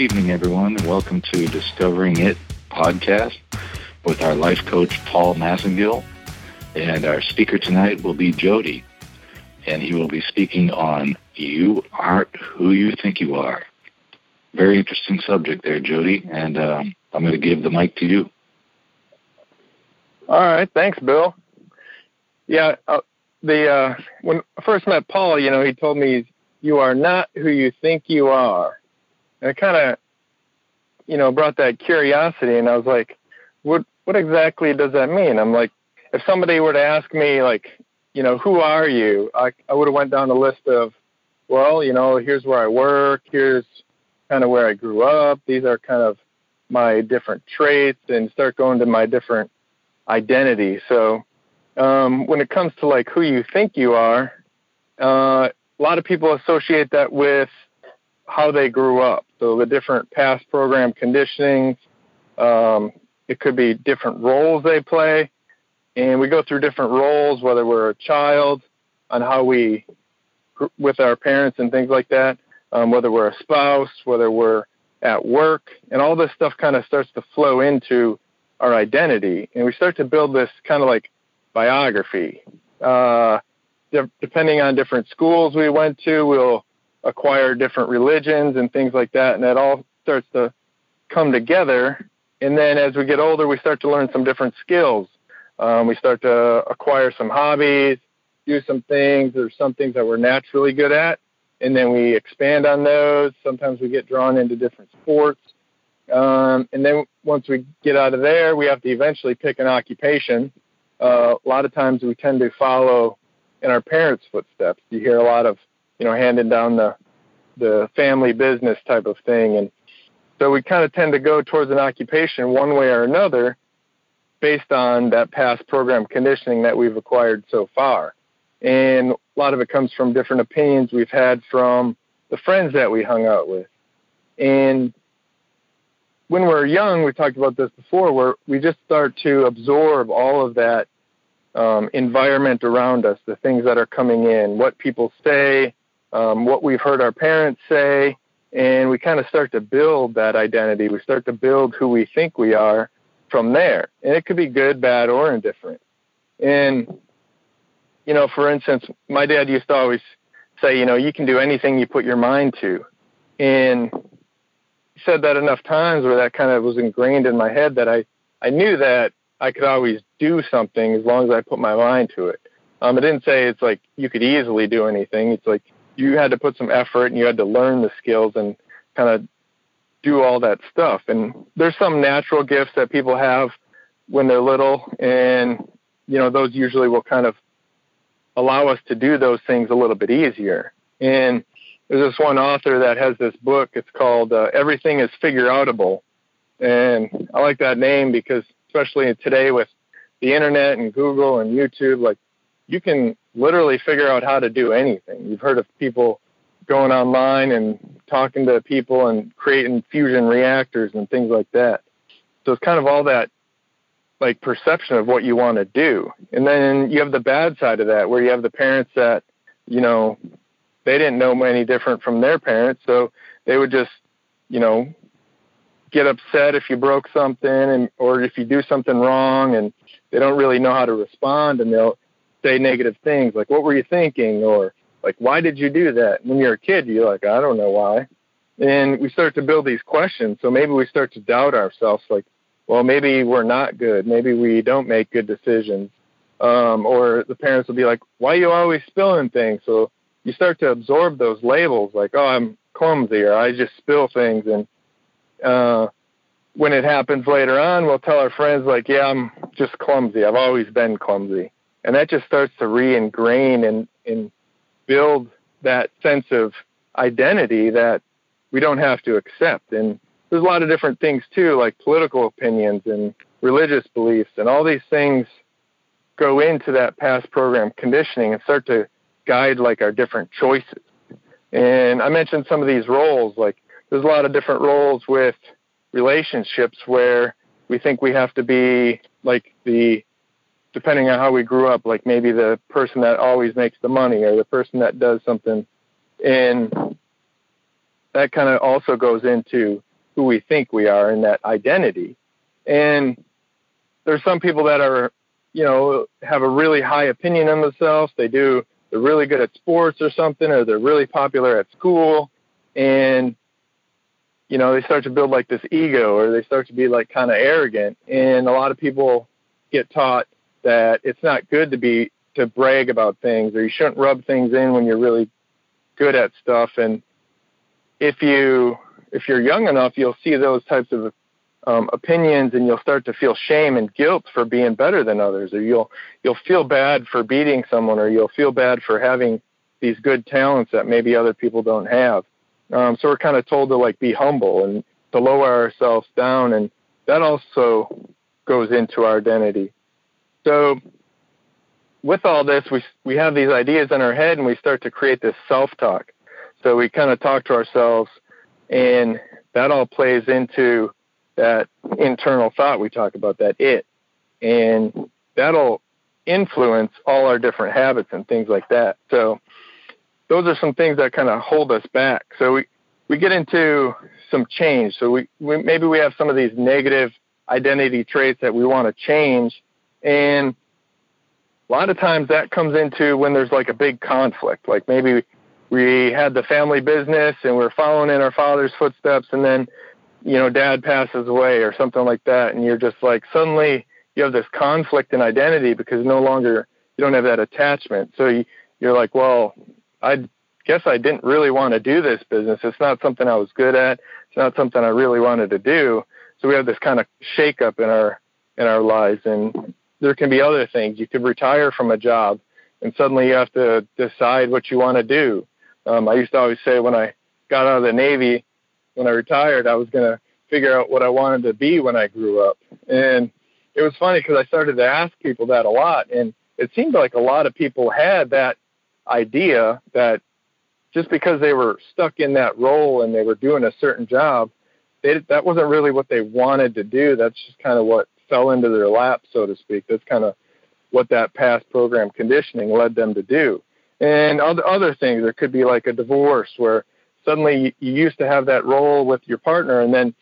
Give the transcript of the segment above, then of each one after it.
evening, everyone, welcome to Discovering It podcast with our life coach, Paul Massengill. And our speaker tonight will be Jody, and he will be speaking on You Aren't Who You Think You Are. Very interesting subject there, Jody, and um, I'm going to give the mic to you. All right, thanks, Bill. Yeah, uh, the uh, when I first met Paul, you know, he told me you are not who you think you are. And it kind of, you know, brought that curiosity, and I was like, what what exactly does that mean? I'm like, if somebody were to ask me, like, you know, who are you? I I would have went down a list of, well, you know, here's where I work, here's kind of where I grew up, these are kind of my different traits, and start going to my different identity. So um, when it comes to like who you think you are, uh, a lot of people associate that with how they grew up. So the different past program conditioning, um, it could be different roles they play, and we go through different roles, whether we're a child, on how we with our parents and things like that, um, whether we're a spouse, whether we're at work, and all this stuff kind of starts to flow into our identity, and we start to build this kind of like biography. Uh, de- depending on different schools we went to, we'll acquire different religions and things like that, and that all starts to come together. And then as we get older, we start to learn some different skills. Um, we start to acquire some hobbies, do some things. There's some things that we're naturally good at, and then we expand on those. Sometimes we get drawn into different sports. Um, and then once we get out of there, we have to eventually pick an occupation. Uh, a lot of times we tend to follow in our parents' footsteps. You hear a lot of, you know, handing down the the family business type of thing, and so we kind of tend to go towards an occupation one way or another, based on that past program conditioning that we've acquired so far. And a lot of it comes from different opinions we've had from the friends that we hung out with. And when we're young, we talked about this before, where we just start to absorb all of that um, environment around us, the things that are coming in, what people say, um, what we've heard our parents say, and we kind of start to build that identity. We start to build who we think we are from there. And it could be good, bad, or indifferent. And, you know, for instance, my dad used to always say, you know, you can do anything you put your mind to. And he said that enough times where that kind of was ingrained in my head that I, I knew that I could always do something as long as I put my mind to it. Um, it didn't say it's like you could easily do anything. It's like you had to put some effort and you had to learn the skills and kind of do all that stuff. And there's some natural gifts that people have when they're little, and you know those usually will kind of allow us to do those things a little bit easier. And there's this one author that has this book. It's called uh, Everything is Figure Outable, and I like that name because especially today with the internet and Google and YouTube, like you can literally figure out how to do anything. You've heard of people going online and talking to people and creating fusion reactors and things like that. So it's kind of all that like perception of what you want to do. And then you have the bad side of that where you have the parents that, you know, they didn't know any different from their parents, so they would just, you know, get upset if you broke something and or if you do something wrong and they don't really know how to respond and they'll say negative things like what were you thinking? Or like why did you do that? When you're a kid you're like i don't know why. And we start to build these questions. So maybe we start to doubt ourselves like well maybe we're not good. Maybe we don't make good decisions. Um, or the parents will be like why are you always spilling things? So you start to absorb those labels like oh i'm clumsy or i just spill things. And uh, when it happens later on, we'll tell our friends like, "Yeah, I'm just clumsy. I've always been clumsy," and that just starts to re-ingrain and and build that sense of identity that we don't have to accept. And there's a lot of different things too, like political opinions and religious beliefs, and all these things go into that past program conditioning and start to guide like our different choices. And I mentioned some of these roles, like there's a lot of different roles with relationships where we think we have to be like the depending on how we grew up like maybe the person that always makes the money or the person that does something and that kind of also goes into who we think we are and that identity. And there's some people that are, you know, have a really high opinion of themselves. They do, they're really good at sports or something, or they're really popular at school. And, you know, they start to build like this ego or they start to be like kind of arrogant. And a lot of people get taught that it's not good to be, to brag about things or you shouldn't rub things in when you're really good at stuff. And if you, if you're young enough, you'll see those types of um, opinions, and you'll start to feel shame and guilt for being better than others, or you'll you'll feel bad for beating someone, or you'll feel bad for having these good talents that maybe other people don't have. Um, so we're kind of told to like be humble and to lower ourselves down, and that also goes into our identity. So with all this, we we have these ideas in our head, and we start to create this self-talk. So we kind of talk to ourselves and that all plays into that internal thought we talk about, that it. And that'll influence all our different habits and things like that. So those are some things that kind of hold us back. So we, we get into some change. So we, we maybe we have some of these negative identity traits that we want to change. And a lot of times that comes into when there's like a big conflict. Like maybe we had the family business and we're following in our father's footsteps and then you know dad passes away or something like that. And you're just like suddenly you have this conflict in identity because no longer you don't have that attachment. So you, you're like well i guess i didn't really want to do this business. It's not something i was good at. It's not something i really wanted to do. So we have this kind of shake up in our in our lives. And there can be other things you could retire from a job and suddenly you have to decide what you want to do um, I used to always say when I got out of the Navy, when I retired, I was going to figure out what I wanted to be when I grew up. And it was funny because I started to ask people that a lot, and it seemed like a lot of people had that idea that just because they were stuck in that role and they were doing a certain job, they, that wasn't really what they wanted to do. That's just kind of what fell into their lap, so to speak. That's kind of what that past program conditioning led them to do and other other things. There could be like a divorce where suddenly you used to have that role with your partner, and then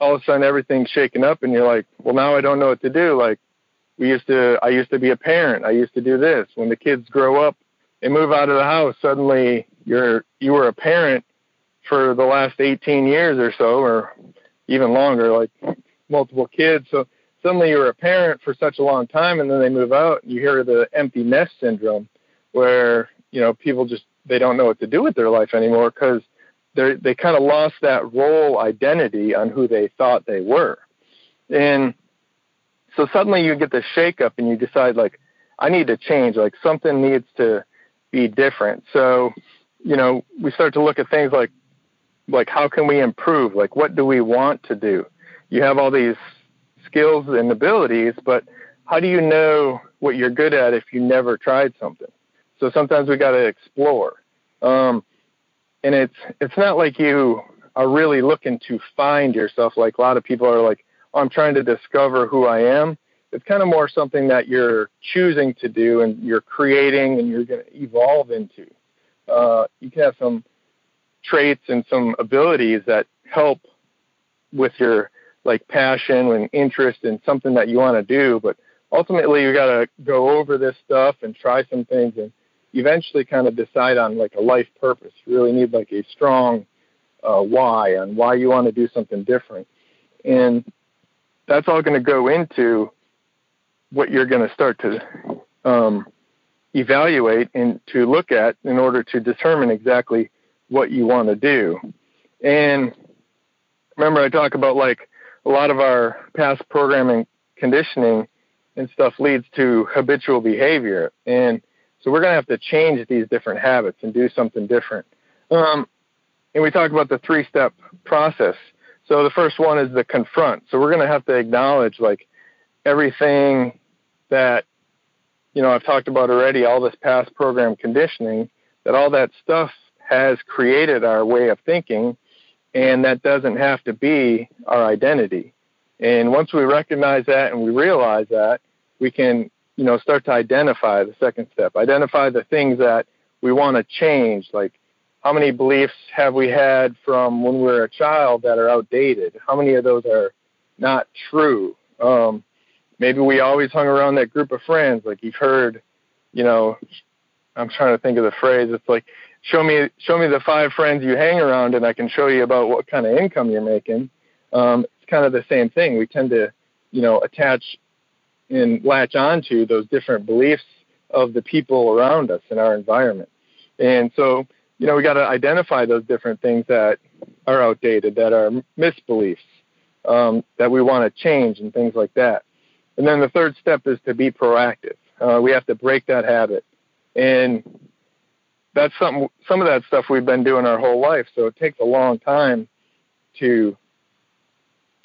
all of a sudden everything's shaken up, and you're like, well, now I don't know what to do. Like we used to, I used to be a parent. I used to do this. When the kids grow up and move out of the house, suddenly you're you were a parent for the last 18 years or so, or even longer, like multiple kids. So suddenly you're a parent for such a long time, and then they move out, and you hear the empty nest syndrome, where you know people just they don't know what to do with their life anymore because they they kind of lost that role identity on who they thought they were. And so suddenly you get the shakeup and you decide like i need to change like something needs to be different. So you know we start to look at things like like how can we improve? Like what do we want to do? You have all these skills and abilities but how do you know what you're good at if you never tried something so sometimes we got to explore. Um, and it's it's not like you are really looking to find yourself. Like a lot of people are like, oh, I'm trying to discover who I am. It's kind of more something that you're choosing to do and you're creating and you're going to evolve into. Uh, you can have some traits and some abilities that help with your like passion and interest in something that you want to do, but ultimately you got to go over this stuff and try some things and eventually kind of decide on like a life purpose. You really need like a strong uh, why on why you want to do something different. And that's all going to go into what you're going to start to um, evaluate and to look at in order to determine exactly what you want to do. And remember, I talk about like a lot of our past programming conditioning and stuff leads to habitual behavior. And so we're going to have to change these different habits and do something different. Um, and we talk about the three step process. So the first one is the confront. So we're going to have to acknowledge like everything that, you know, I've talked about already, all this past program conditioning, that all that stuff has created our way of thinking, and that doesn't have to be our identity. And once we recognize that and we realize that, we can you know, start to identify the second step, identify the things that we want to change. Like, how many beliefs have we had from when we were a child that are outdated? How many of those are not true? Um, maybe we always hung around that group of friends. Like you've heard, you know, I'm trying to think of the phrase. It's like, show me, show me the five friends you hang around, and I can show you about what kind of income you're making. Um, it's kind of the same thing. We tend to, you know, attach and latch onto those different beliefs of the people around us in our environment. And so, you know, we got to identify those different things that are outdated, that are misbeliefs, um, that we want to change, and things like that. And then the third step is to be proactive. Uh, we have to break that habit, and that's some some of that stuff we've been doing our whole life. So it takes a long time to,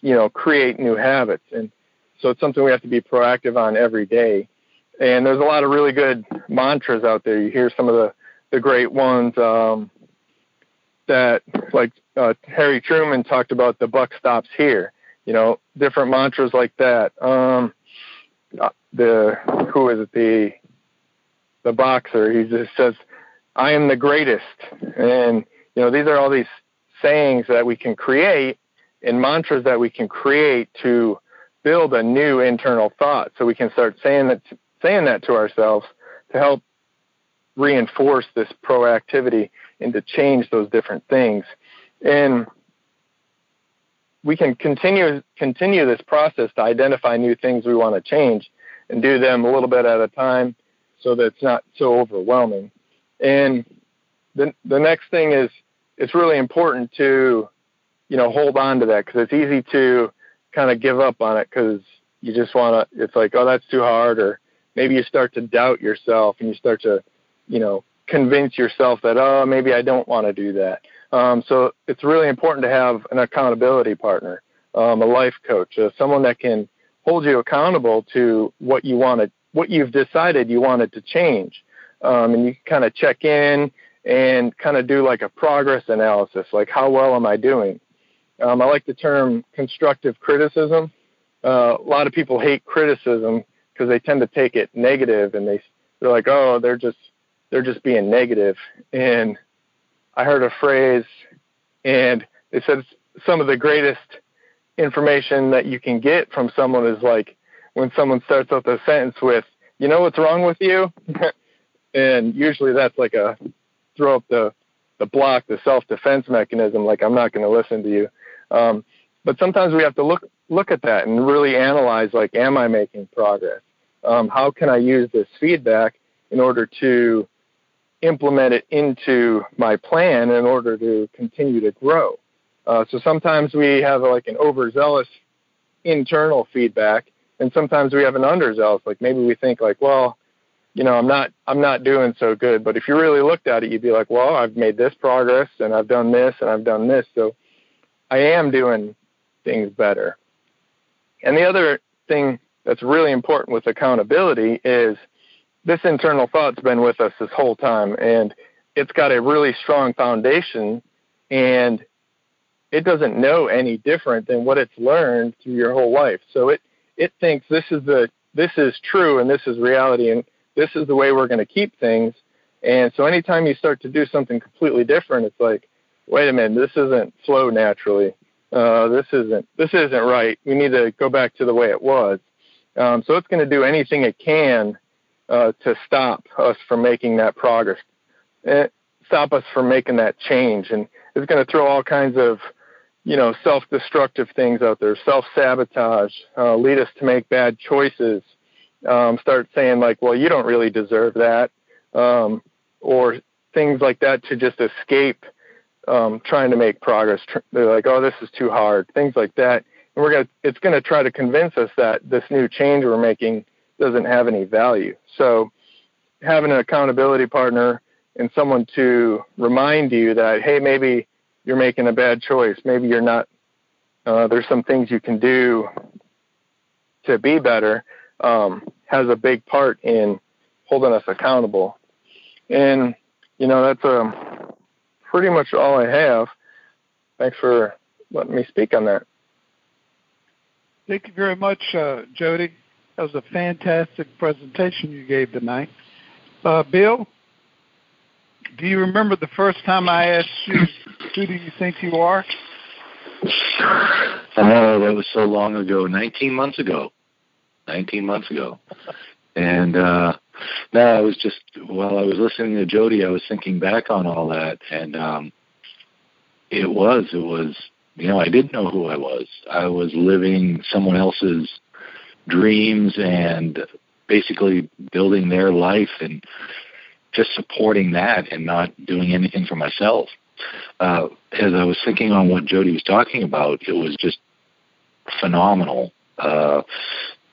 you know, create new habits, and so it's something we have to be proactive on every day. And there's a lot of really good mantras out there. You hear some of the the great ones um, that, like uh, Harry Truman talked about, the buck stops here. You know, different mantras like that. Um, uh, the who is it? The the boxer. He just says, "I am the greatest," and you know these are all these sayings that we can create and mantras that we can create to build a new internal thought. So we can start saying that saying that to ourselves to help reinforce this proactivity and to change those different things. And we can continue continue this process to identify new things we want to change and do them a little bit at a time so that it's not so overwhelming. And the the next thing is it's really important to you know hold on to that because it's easy to kind of give up on it because you just want to it's like oh that's too hard or maybe you start to doubt yourself and you start to you know convince yourself that oh maybe I don't want to do that um, so it's really important to have an accountability partner, um, a life coach, uh, someone that can hold you accountable to what you wanted, what you've decided you wanted to change. Um, and you kind of check in and kind of do like a progress analysis, like how well am I doing? Um, I like the term constructive criticism. Uh, a lot of people hate criticism because they tend to take it negative and they they're like, oh, they're just they're just being negative. And I heard a phrase, and they said some of the greatest information that you can get from someone is like when someone starts out the sentence with, "You know what's wrong with you," and usually that's like a throw up the the block, the self defense mechanism. Like I'm not going to listen to you. Um, but sometimes we have to look look at that and really analyze. Like, am I making progress? Um, how can I use this feedback in order to implement it into my plan in order to continue to grow. Uh, so sometimes we have like an overzealous internal feedback, and sometimes we have an underzealous. Like maybe we think like, well, you know, I'm not I'm not doing so good. But if you really looked at it, you'd be like, well, I've made this progress, and I've done this, and I've done this. So I am doing things better. And the other thing that's really important with accountability is this internal thought's been with us this whole time, and it's got a really strong foundation, and it doesn't know any different than what it's learned through your whole life. So it it thinks this is the this is true and this is reality and this is the way we're going to keep things. And so anytime you start to do something completely different, it's like, wait a minute, this isn't flow naturally. Uh, this isn't this isn't right. We need to go back to the way it was. Um, so it's going to do anything it can uh, to stop us from making that progress, eh, stop us from making that change. And it's going to throw all kinds of, you know, self-destructive things out there, self-sabotage, uh, lead us to make bad choices, um, start saying like, well, you don't really deserve that, um, or things like that to just escape um, trying to make progress. They're like, oh, this is too hard, things like that. And we're gonna, it's to try to convince us that this new change we're making doesn't have any value. So having an accountability partner and someone to remind you that, hey, maybe you're making a bad choice. Maybe you're not, uh, there's some things you can do to be better um, has a big part in holding us accountable. And, you know, that's um, pretty much all I have. Thanks for letting me speak on that. Thank you very much, uh, Jody. That was a fantastic presentation you gave tonight. Uh, Bill? do you remember the first time I asked you, who do you think you are? Oh, that was so long ago. 19 months ago. 19 months ago. And uh no, I was just while I was listening to Jody, I was thinking back on all that, and um it was it was you know I didn't know who I was. I was living someone else's dreams and basically building their life and just supporting that and not doing anything for myself. Uh, as I was thinking on what Jody was talking about, it was just phenomenal uh,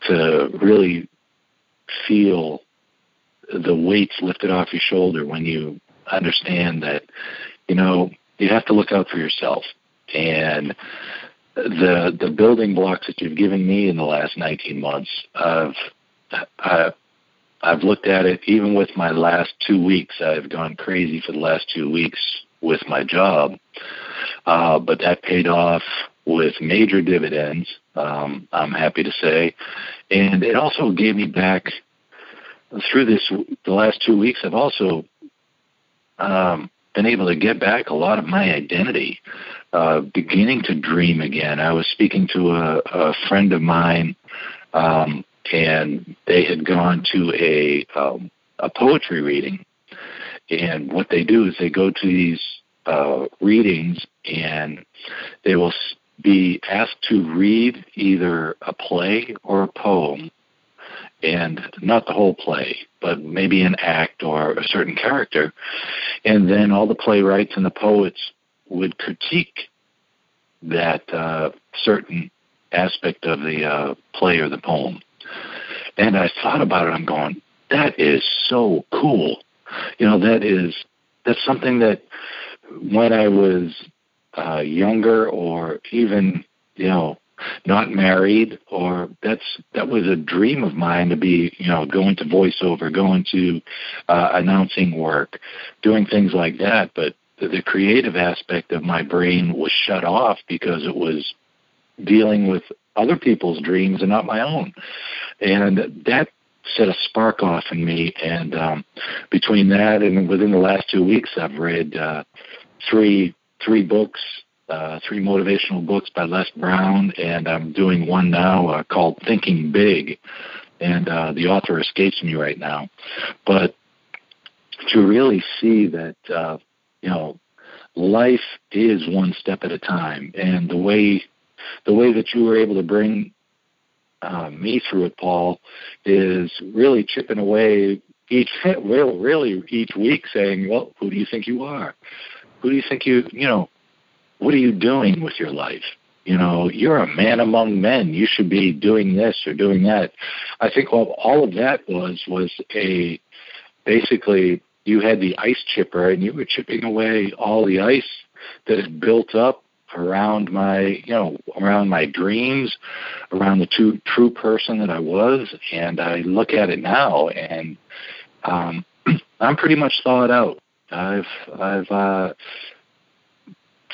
to really feel the weights lifted off your shoulder when you understand that, you know, you have to look out for yourself. And the the building blocks that you've given me in the last 19 months, I've I, I've looked at it even with my last two weeks. I've gone crazy for the last two weeks with my job, uh, but that paid off with major dividends. Um, I'm happy to say, and it also gave me back through this the last two weeks. I've also um, been able to get back a lot of my identity, uh, beginning to dream again. I was speaking to a, a friend of mine um, and they had gone to a um, a poetry reading. And what they do is they go to these uh, readings and they will be asked to read either a play or a poem, and not the whole play, but maybe an act or a certain character. And then all the playwrights and the poets would critique that uh, certain aspect of the uh, play or the poem. And I thought about it. I'm going, that is so cool. You know, that is that's something that when I was uh, younger or even you know not married or that's that was a dream of mine to be you know going to voiceover going to uh, announcing work doing things like that but the, the creative aspect of my brain was shut off because it was dealing with other people's dreams and not my own. And that set a spark off in me. And um, between that and within the last two weeks, I've read uh, three three books, uh, three motivational books by Les Brown, and I'm doing one now uh, called Thinking Big. And uh, the author escapes me right now, but to really see that uh, you know life is one step at a time, and the way the way that you were able to bring uh, me through it, Paul, is really chipping away each well, really each week, saying, "Well, who do you think you are? Who do you think you you know? What are you doing with your life? You know, you're a man among men. You should be doing this or doing that." I think all, all of that was was a basically you had the ice chipper and you were chipping away all the ice that had built up around my you know around my dreams around the true true person that I was and I look at it now and um I'm pretty much thawed out I've I've uh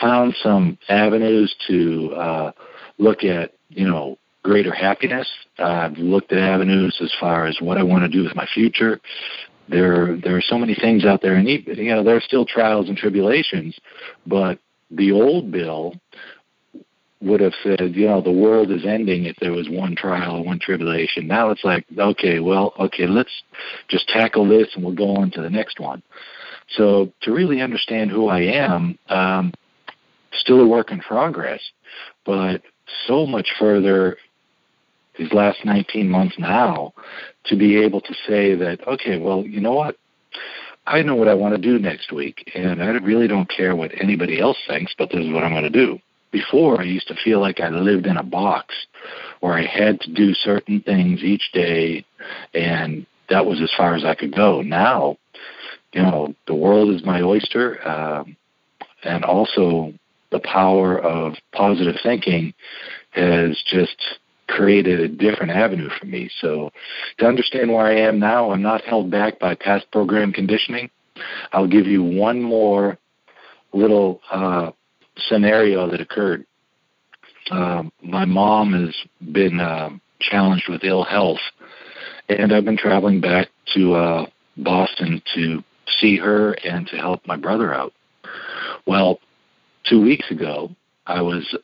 found some avenues to uh look at you know greater happiness I've looked at avenues as far as what I want to do with my future there there are so many things out there and you know there are still trials and tribulations but the old bill would have said, you know, the world is ending if there was one trial or one tribulation. Now it's like, okay, well, okay, let's just tackle this and we'll go on to the next one. So to really understand who I am, um, still a work in progress, but so much further these last 19 months now to be able to say that, okay, well, you know what? I know what I want to do next week, and I really don't care what anybody else thinks, but this is what I'm going to do. Before, I used to feel like I lived in a box where I had to do certain things each day, and that was as far as I could go. Now, you know, the world is my oyster, um, and also the power of positive thinking has just created a different avenue for me. So to understand where I am now, I'm not held back by past program conditioning. I'll give you one more little uh, scenario that occurred. Uh, my mom has been uh, challenged with ill health, and I've been traveling back to uh, Boston to see her and to help my brother out. Well, two weeks ago, I was,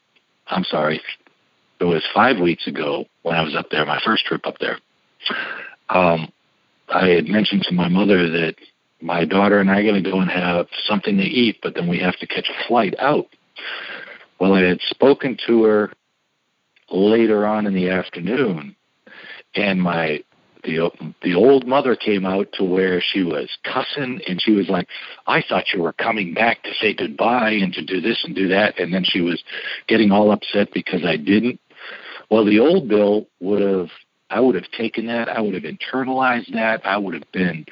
I'm sorry, it was five weeks ago when I was up there, my first trip up there. Um, I had mentioned to my mother that my daughter and I are going to go and have something to eat, but then we have to catch a flight out. Well, I had spoken to her later on in the afternoon, and my the the old mother came out to where she was cussing and she was like i thought you were coming back to say goodbye and to do this and do that. And then she was getting all upset because i didn't. Well the old bill would have i would have taken that. I would have internalized that. I would have been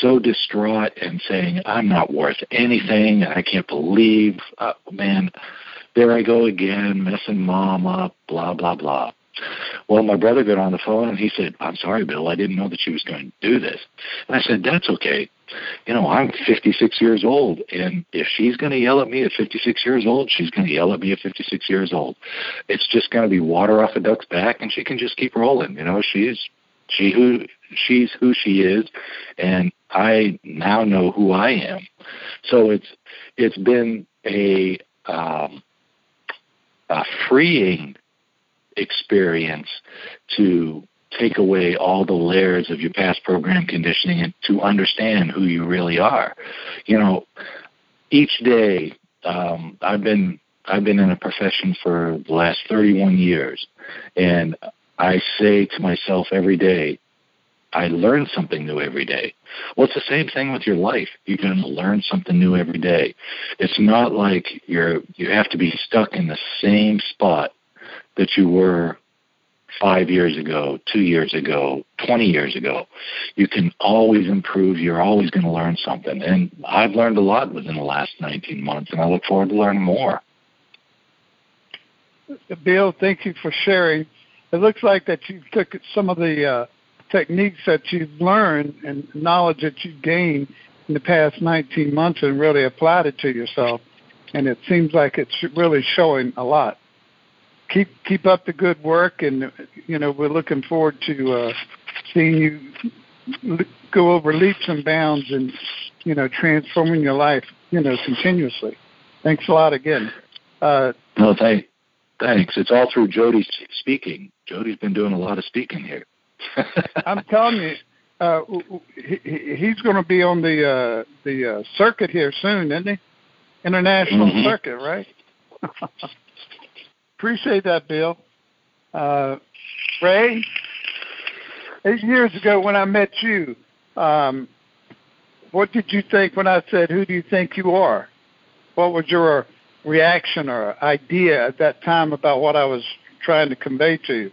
so distraught and saying i'm not worth anything and i can't believe uh, man there i go again messing mom up blah blah blah well, my brother got on the phone and he said, I'm sorry, Bill, I didn't know that she was going to do this. And I said, That's okay. You know, I'm 56 years old, and if she's going to yell at me at 56 years old, she's going to yell at me at 56 years old. It's just going to be water off a duck's back, and she can just keep rolling. You know, she's she who she's who she is, and I now know who I am. So it's it's been a um, a freeing experience to take away all the layers of your past program conditioning and to understand who you really are. You know, each day um, I've been I've been in a profession for the last 31 years, and I say to myself every day, I learn something new every day. Well, it's the same thing with your life. You're going to learn something new every day. It's not like you're you have to be stuck in the same spot that you were five years ago, two years ago, 20 years ago. You can always improve. You're always going to learn something. And I've learned a lot within the last 19 months, and I look forward to learning more. Bill, thank you for sharing. It looks like that you took some of the uh, techniques that you've learned and knowledge that you've gained in the past 19 months and really applied it to yourself. And it seems like it's really showing a lot keep keep up the good work, and you know we're looking forward to uh, seeing you go over leaps and bounds, and you know transforming your life, you know, continuously. Thanks a lot again. Uh, no, thank, thanks. It's all through Jody's speaking. Jody's been doing a lot of speaking here. I'm telling you, uh, he, he's going to be on the uh, the uh, circuit here soon, isn't he? International mm-hmm. circuit, right? Appreciate that, Bill. Uh, Ray, eight years ago when I met you, um, what did you think when I said, Who do you think you are? What was your reaction or idea at that time about what I was trying to convey to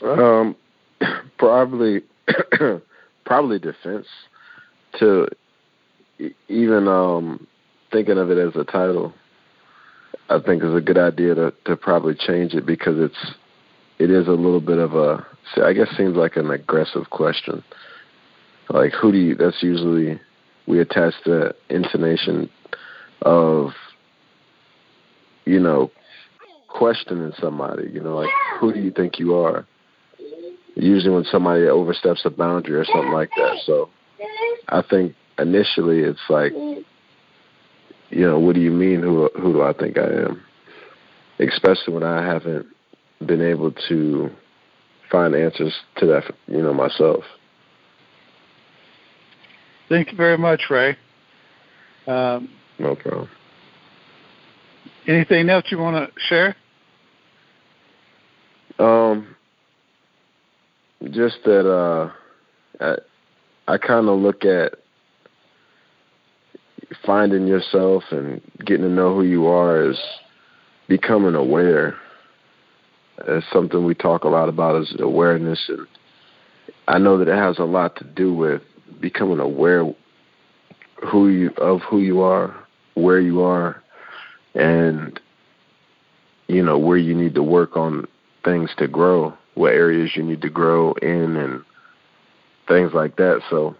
you? Um, probably, probably defense. To even um, thinking of it as a title I think it's a good idea to to probably change it because it's it is a little bit of a I guess seems like an aggressive question. Like who do you? That's usually we attach the intonation of you know questioning somebody. You know, like who do you think you are? Usually when somebody oversteps a boundary or something like that. So I think initially it's like you know, what do you mean? Who who do I think I am? Especially when I haven't been able to find answers to that, you know, myself. Thank you very much, Ray. Um, no problem. Anything else you want to share? Um, just that uh, I, I kind of look at finding yourself and getting to know who you are is becoming aware. It's something we talk a lot about is awareness, and I know that it has a lot to do with becoming aware who you of who you are, where you are, and you know where you need to work on things to grow, what areas you need to grow in, and things like that. So,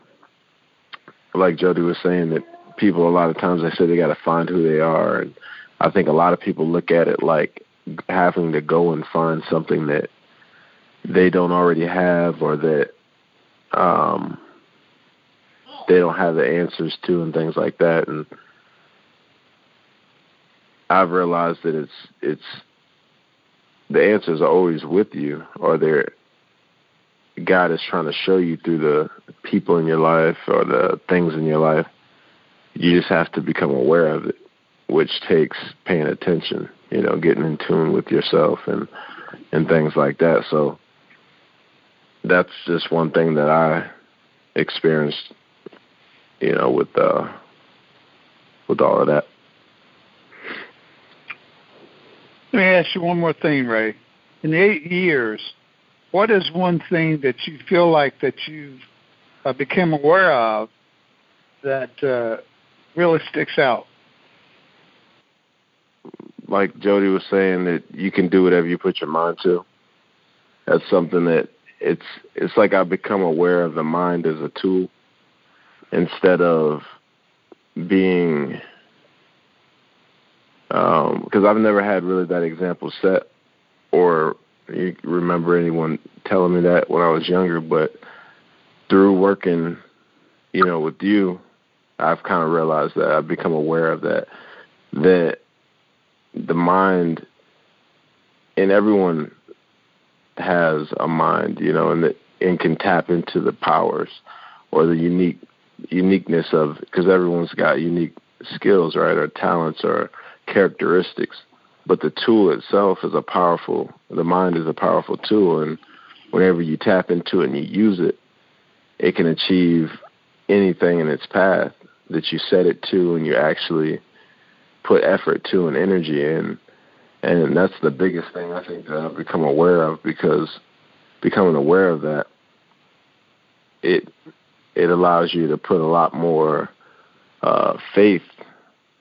like Jody was saying, that people a lot of times they say they got to find who they are, and I think a lot of people look at it like having to go and find something that they don't already have or that um, they don't have the answers to and things like that and I've realized that it's it's the answers are always with you or they're God is trying to show you through the people in your life or the things in your life. You just have to become aware of it, which takes paying attention, you know, getting in tune with yourself and and things like that. So that's just one thing that I experienced, you know, with uh with all of that. Let me ask you one more thing, Ray. In eight years, what is one thing that you feel like that you uh, became aware of that uh, really sticks out? Like Jody was saying, that you can do whatever you put your mind to. That's something that it's it's like I've become aware of the mind as a tool instead of being because um, I've never had really that example set or you remember anyone telling me that when I was younger, but through working, you know, with you, I've kind of realized that. I've become aware of that, that the mind, and everyone has a mind, you know, and that and can tap into the powers or the unique uniqueness of because everyone's got unique skills, right, or talents or characteristics. But the tool itself is a powerful the mind is a powerful tool and whenever you tap into it and you use it it can achieve anything in its path that you set it to and you actually put effort to and energy in. And that's the biggest thing i think that i've become aware of because becoming aware of that it it allows you to put a lot more uh, faith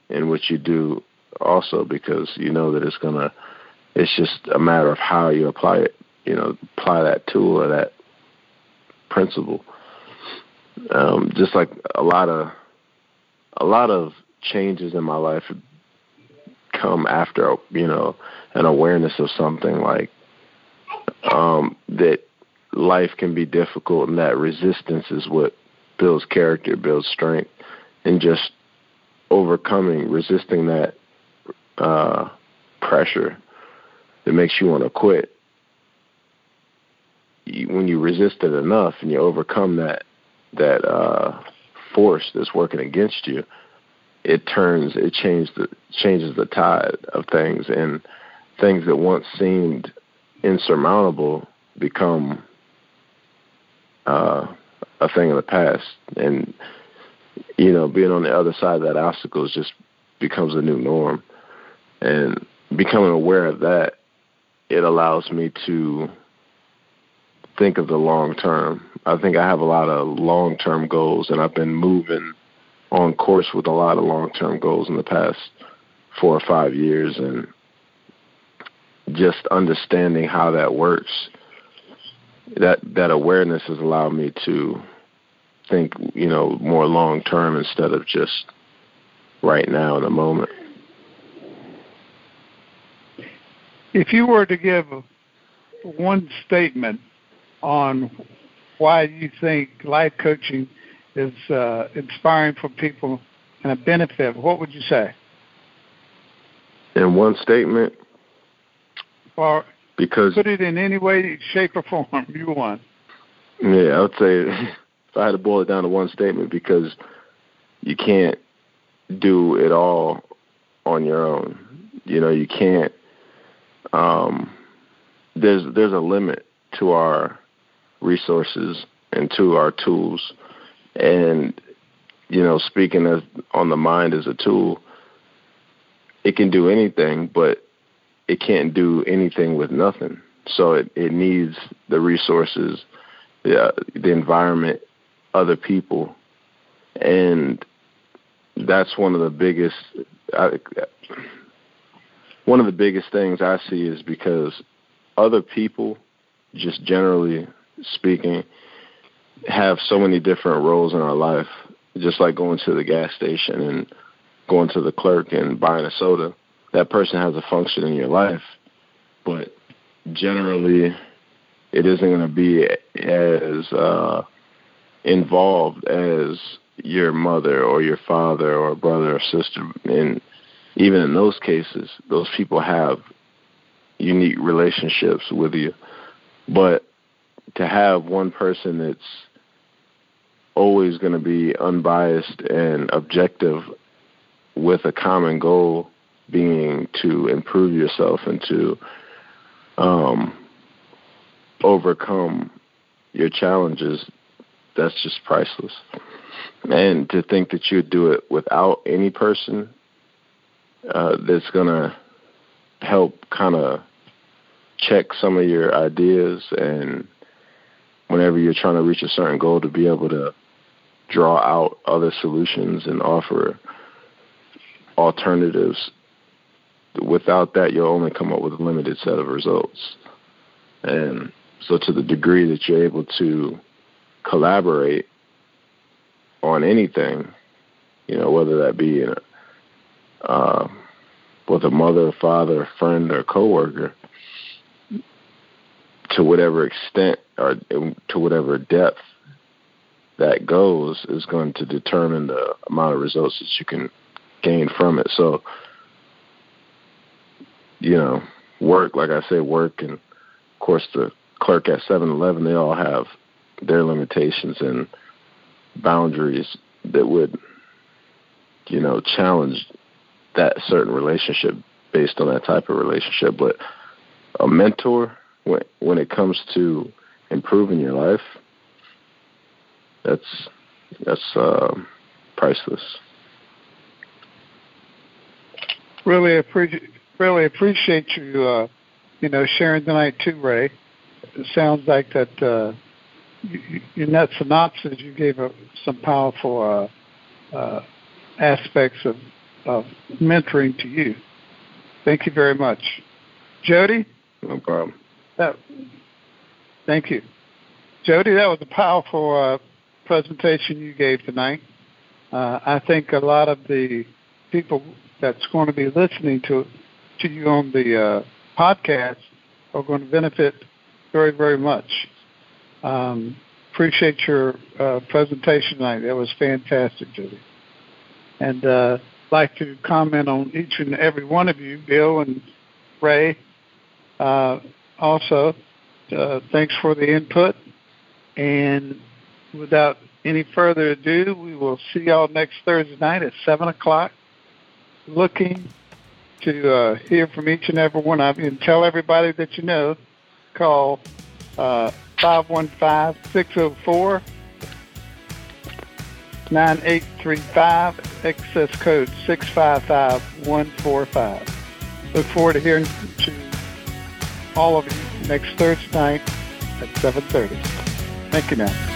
in what you do also because you know that it's gonna it's just a matter of how you apply it you know apply that tool or that principle. Um just like a lot of a lot of changes in my life come after you know an awareness of something like um that life can be difficult and that resistance is what builds character builds strength and just overcoming resisting that uh, pressure that makes you want to quit. You, when you resist it enough and you overcome that that uh, force that's working against you, it turns it changes the changes the tide of things. And things that once seemed insurmountable become uh, a thing of the past. And you know being on the other side of that obstacle just becomes a new norm. And becoming aware of that, it allows me to think of the long term. I think I have a lot of long term goals, and I've been moving on course with a lot of long term goals in the past four or five years, and just understanding how that works. That that awareness has allowed me to think, you know, more long term instead of just right now in the moment. If you were to give one statement on why you think life coaching is uh, inspiring for people and a benefit, what would you say? In one statement? Or because put it in any way, shape, or form you want. Yeah, I would say if I had to boil it down to one statement, because you can't do it all on your own. You know, you can't um, there's there's a limit to our resources and to our tools, and you know, speaking as on the mind as a tool, it can do anything, but it can't do anything with nothing. So it, it needs the resources, the the environment, other people, and that's one of the biggest. I, one of the biggest things I see is because other people, just generally speaking, have so many different roles in our life. Just like going to the gas station and going to the clerk and buying a soda, that person has a function in your life, but generally, it isn't going to be as uh, involved as your mother or your father or brother or sister. And even in those cases, those people have unique relationships with you. But to have one person that's always going to be unbiased and objective with a common goal being to improve yourself and to um, overcome your challenges, that's just priceless. And to think that you'd do it without any person uh, that's going to help kind of check some of your ideas and whenever you're trying to reach a certain goal to be able to draw out other solutions and offer alternatives. Without that, you'll only come up with a limited set of results. And so, to the degree that you're able to collaborate on anything, you know, whether that be in a, uh, with a mother, father, friend, or coworker, to whatever extent or to whatever depth that goes is going to determine the amount of results that you can gain from it. So, you know, work, like I say, work, and of course the clerk at 7-Eleven, they all have their limitations and boundaries that would, you know, challenge that certain relationship based on that type of relationship. But a mentor, when when it comes to improving your life, that's that's uh, priceless. Really appreciate really appreciate you uh, you know sharing tonight too, Ray. It sounds like that uh, you, in that synopsis you gave a, some powerful uh, uh, aspects of of mentoring to you. Thank you very much, Jody. No problem. That, thank you, Jody. That was a powerful uh, presentation you gave tonight. Uh, I think a lot of the people that's going to be listening to to you on the uh, podcast are going to benefit very, very much. Um, appreciate your uh, presentation tonight. That was fantastic, Judy. And uh, like to comment on each and every one of you, Bill and Ray. Also, uh, thanks for the input. And without any further ado, we will see y'all next Thursday night at 7 o'clock. Looking to uh, hear from each and every one of you and tell everybody that you know. Call uh, 515 604 9835, excess code 655145. Look forward to hearing to all of you next Thursday night at 7.30. Thank you now.